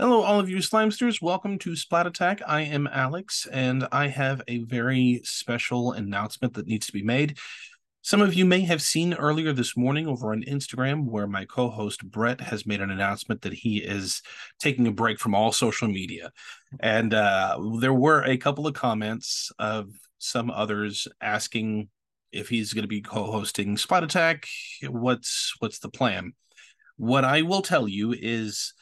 Hello, all of you Slimesters. Welcome to Splat Attack. I am Alex, and I have a very special announcement that needs to be made. Some of you may have seen earlier this morning over on Instagram where my co host Brett has made an announcement that he is taking a break from all social media. And uh, there were a couple of comments of some others asking if he's going to be co hosting Splat Attack. What's, what's the plan? What I will tell you is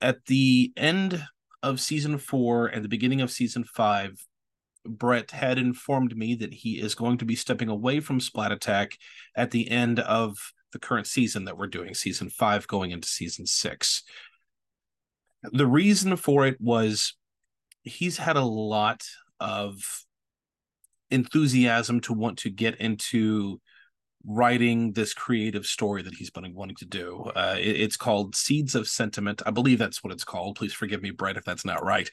at the end of season four and the beginning of season five, Brett had informed me that he is going to be stepping away from Splat Attack at the end of the current season that we're doing, season five going into season six. The reason for it was he's had a lot of enthusiasm to want to get into writing this creative story that he's been wanting to do. Uh, it, it's called Seeds of Sentiment. I believe that's what it's called. Please forgive me, Brett, if that's not right.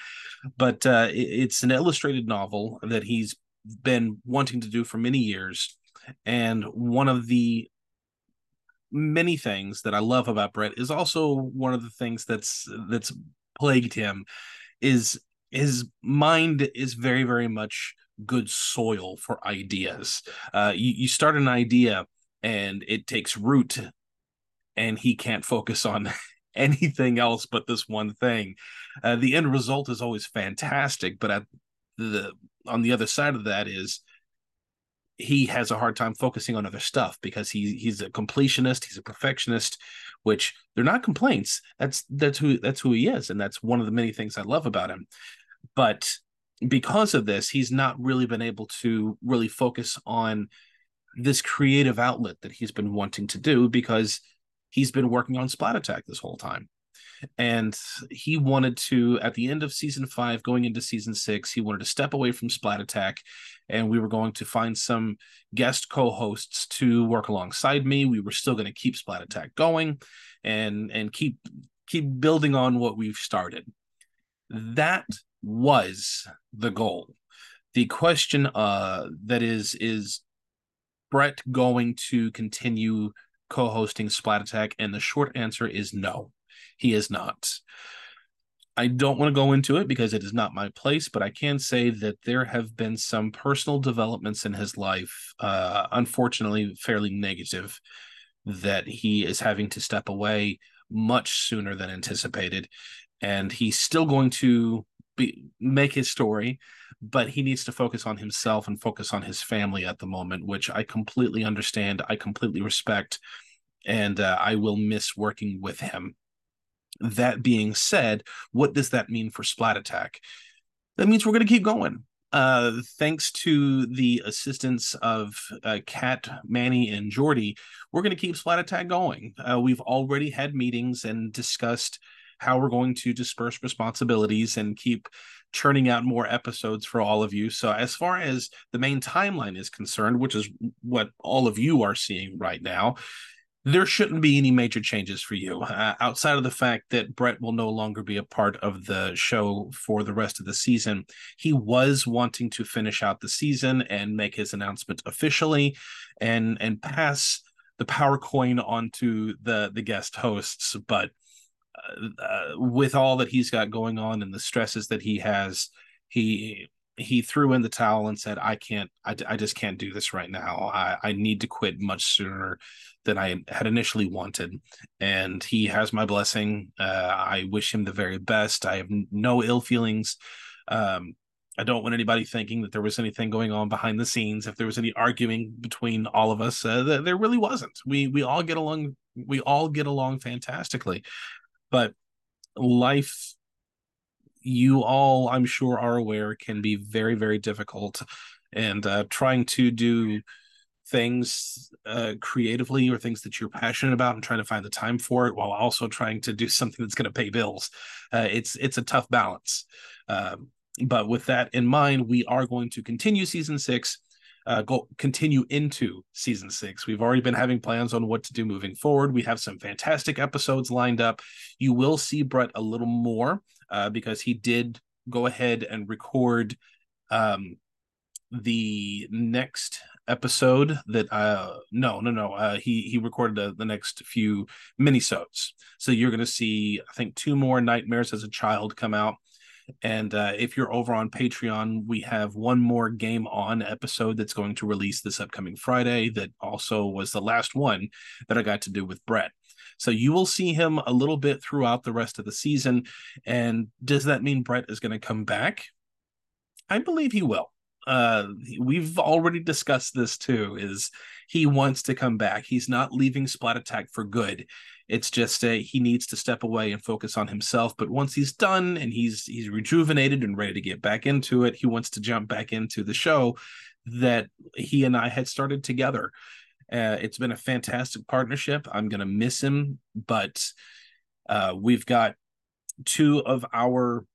But uh, it, it's an illustrated novel that he's been wanting to do for many years. And one of the many things that I love about Brett is also one of the things that's that's plagued him is his mind is very very much good soil for ideas. Uh, you, you start an idea and it takes root, and he can't focus on anything else but this one thing. Uh, the end result is always fantastic, but at the on the other side of that is he has a hard time focusing on other stuff because he he's a completionist, he's a perfectionist, which they're not complaints. That's that's who that's who he is, and that's one of the many things I love about him. But because of this, he's not really been able to really focus on this creative outlet that he's been wanting to do because he's been working on Splat Attack this whole time. And he wanted to, at the end of season five, going into season six, he wanted to step away from Splat Attack and we were going to find some guest co-hosts to work alongside me. We were still going to keep Splat Attack going and and keep keep building on what we've started. That was the goal. The question uh, that is is Brett going to continue co-hosting Splat Attack? And the short answer is no, he is not. I don't want to go into it because it is not my place, but I can say that there have been some personal developments in his life, uh, unfortunately, fairly negative, that he is having to step away much sooner than anticipated. And he's still going to be, make his story, but he needs to focus on himself and focus on his family at the moment, which I completely understand. I completely respect, and uh, I will miss working with him. That being said, what does that mean for Splat Attack? That means we're going to keep going. Uh, thanks to the assistance of uh, Kat, Manny, and Jordy, we're going to keep Splat Attack going. Uh, we've already had meetings and discussed how we're going to disperse responsibilities and keep churning out more episodes for all of you. So, as far as the main timeline is concerned, which is what all of you are seeing right now, there shouldn't be any major changes for you uh, outside of the fact that Brett will no longer be a part of the show for the rest of the season. He was wanting to finish out the season and make his announcement officially and and pass the power coin onto the the guest hosts, but with all that he's got going on and the stresses that he has, he he threw in the towel and said, "I can't. I, I just can't do this right now. I, I need to quit much sooner than I had initially wanted." And he has my blessing. Uh, I wish him the very best. I have no ill feelings. Um, I don't want anybody thinking that there was anything going on behind the scenes. If there was any arguing between all of us, uh, there really wasn't. We we all get along. We all get along fantastically but life you all i'm sure are aware can be very very difficult. And uh, trying to do things uh, creatively or things that you're passionate about and trying to find the time for it while also trying to do something that's going to pay bills. Uh, it's it's a tough balance. Um, but with that in mind we are going to continue season six uh, go continue into season six. We've already been having plans on what to do moving forward. We have some fantastic episodes lined up. You will see Brett a little more uh, because he did go ahead and record um, the next episode that uh no no no uh he he recorded the, the next few minisodes so you're going to see i think two more nightmares as a child come out and uh, if you're over on patreon we have one more game on episode that's going to release this upcoming friday that also was the last one that i got to do with brett. So you will see him a little bit throughout the rest of the season. And does that mean brett is going to come back? I believe he will. Uh we've already discussed this too is he wants to come back. He's not leaving splat attack for good it's just a, he needs to step away and focus on himself but once he's done and he's he's rejuvenated and ready to get back into it he wants to jump back into the show that he and i had started together. Uh, it's been a fantastic partnership. I'm to miss him but uh, we've got two of our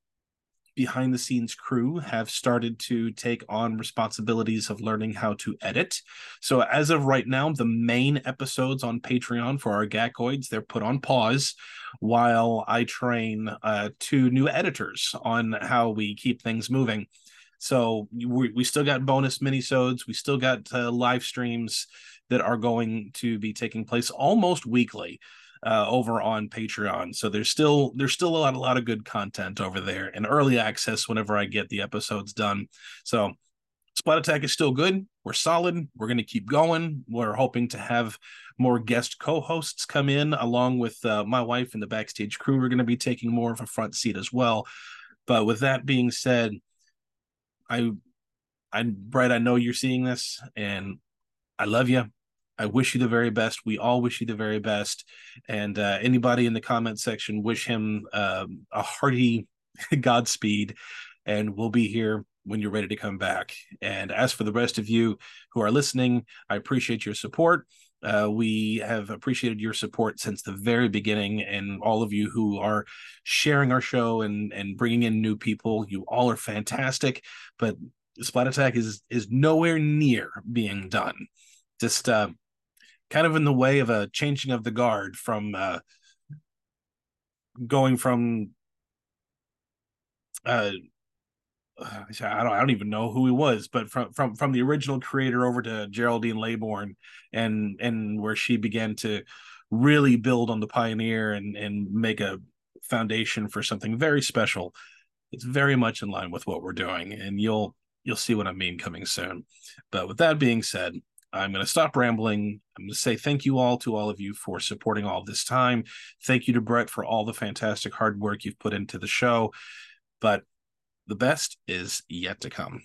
behind the scenes crew have started to take on responsibilities of learning how to edit. So as of right now, the main episodes on Patreon for our Gakoids, they're put on pause while I train uh, two new editors on how we keep things moving. So we, we still got bonus minisodes. We still got uh, live streams that are going to be taking place almost weekly uh, over on Patreon. So there's still there's still a lot a lot of good content over there and early access whenever I get the episodes done. So Splat Attack is still good. We're solid. We're going to keep going. We're hoping to have more guest co-hosts come in along with uh, my wife and the backstage crew. We're going to be taking more of a front seat as well. But with that being said, I, I, Brett, I know you're seeing this, and I love you. I wish you the very best. We all wish you the very best. And uh, anybody in the comment section, wish him uh, a hearty Godspeed. And we'll be here when you're ready to come back. And as for the rest of you who are listening, I appreciate your support. Uh, we have appreciated your support since the very beginning, and all of you who are sharing our show and and bringing in new people. You all are fantastic, but Splat Attack is is nowhere near being done. Just uh, kind of in the way of a changing of the guard from uh, going from uh, I don't I don't even know who he was, but from from from the original creator over to Geraldine Laybourne and and where she began to really build on the pioneer and and make a foundation for something very special. It's very much in line with what we're doing, and you'll you'll see what I mean coming soon. But with that being said, I'm going to stop rambling. I'm going to say thank you all to all of you for supporting all this time. Thank you to Brett for all the fantastic hard work you've put into the show. But the best is yet to come.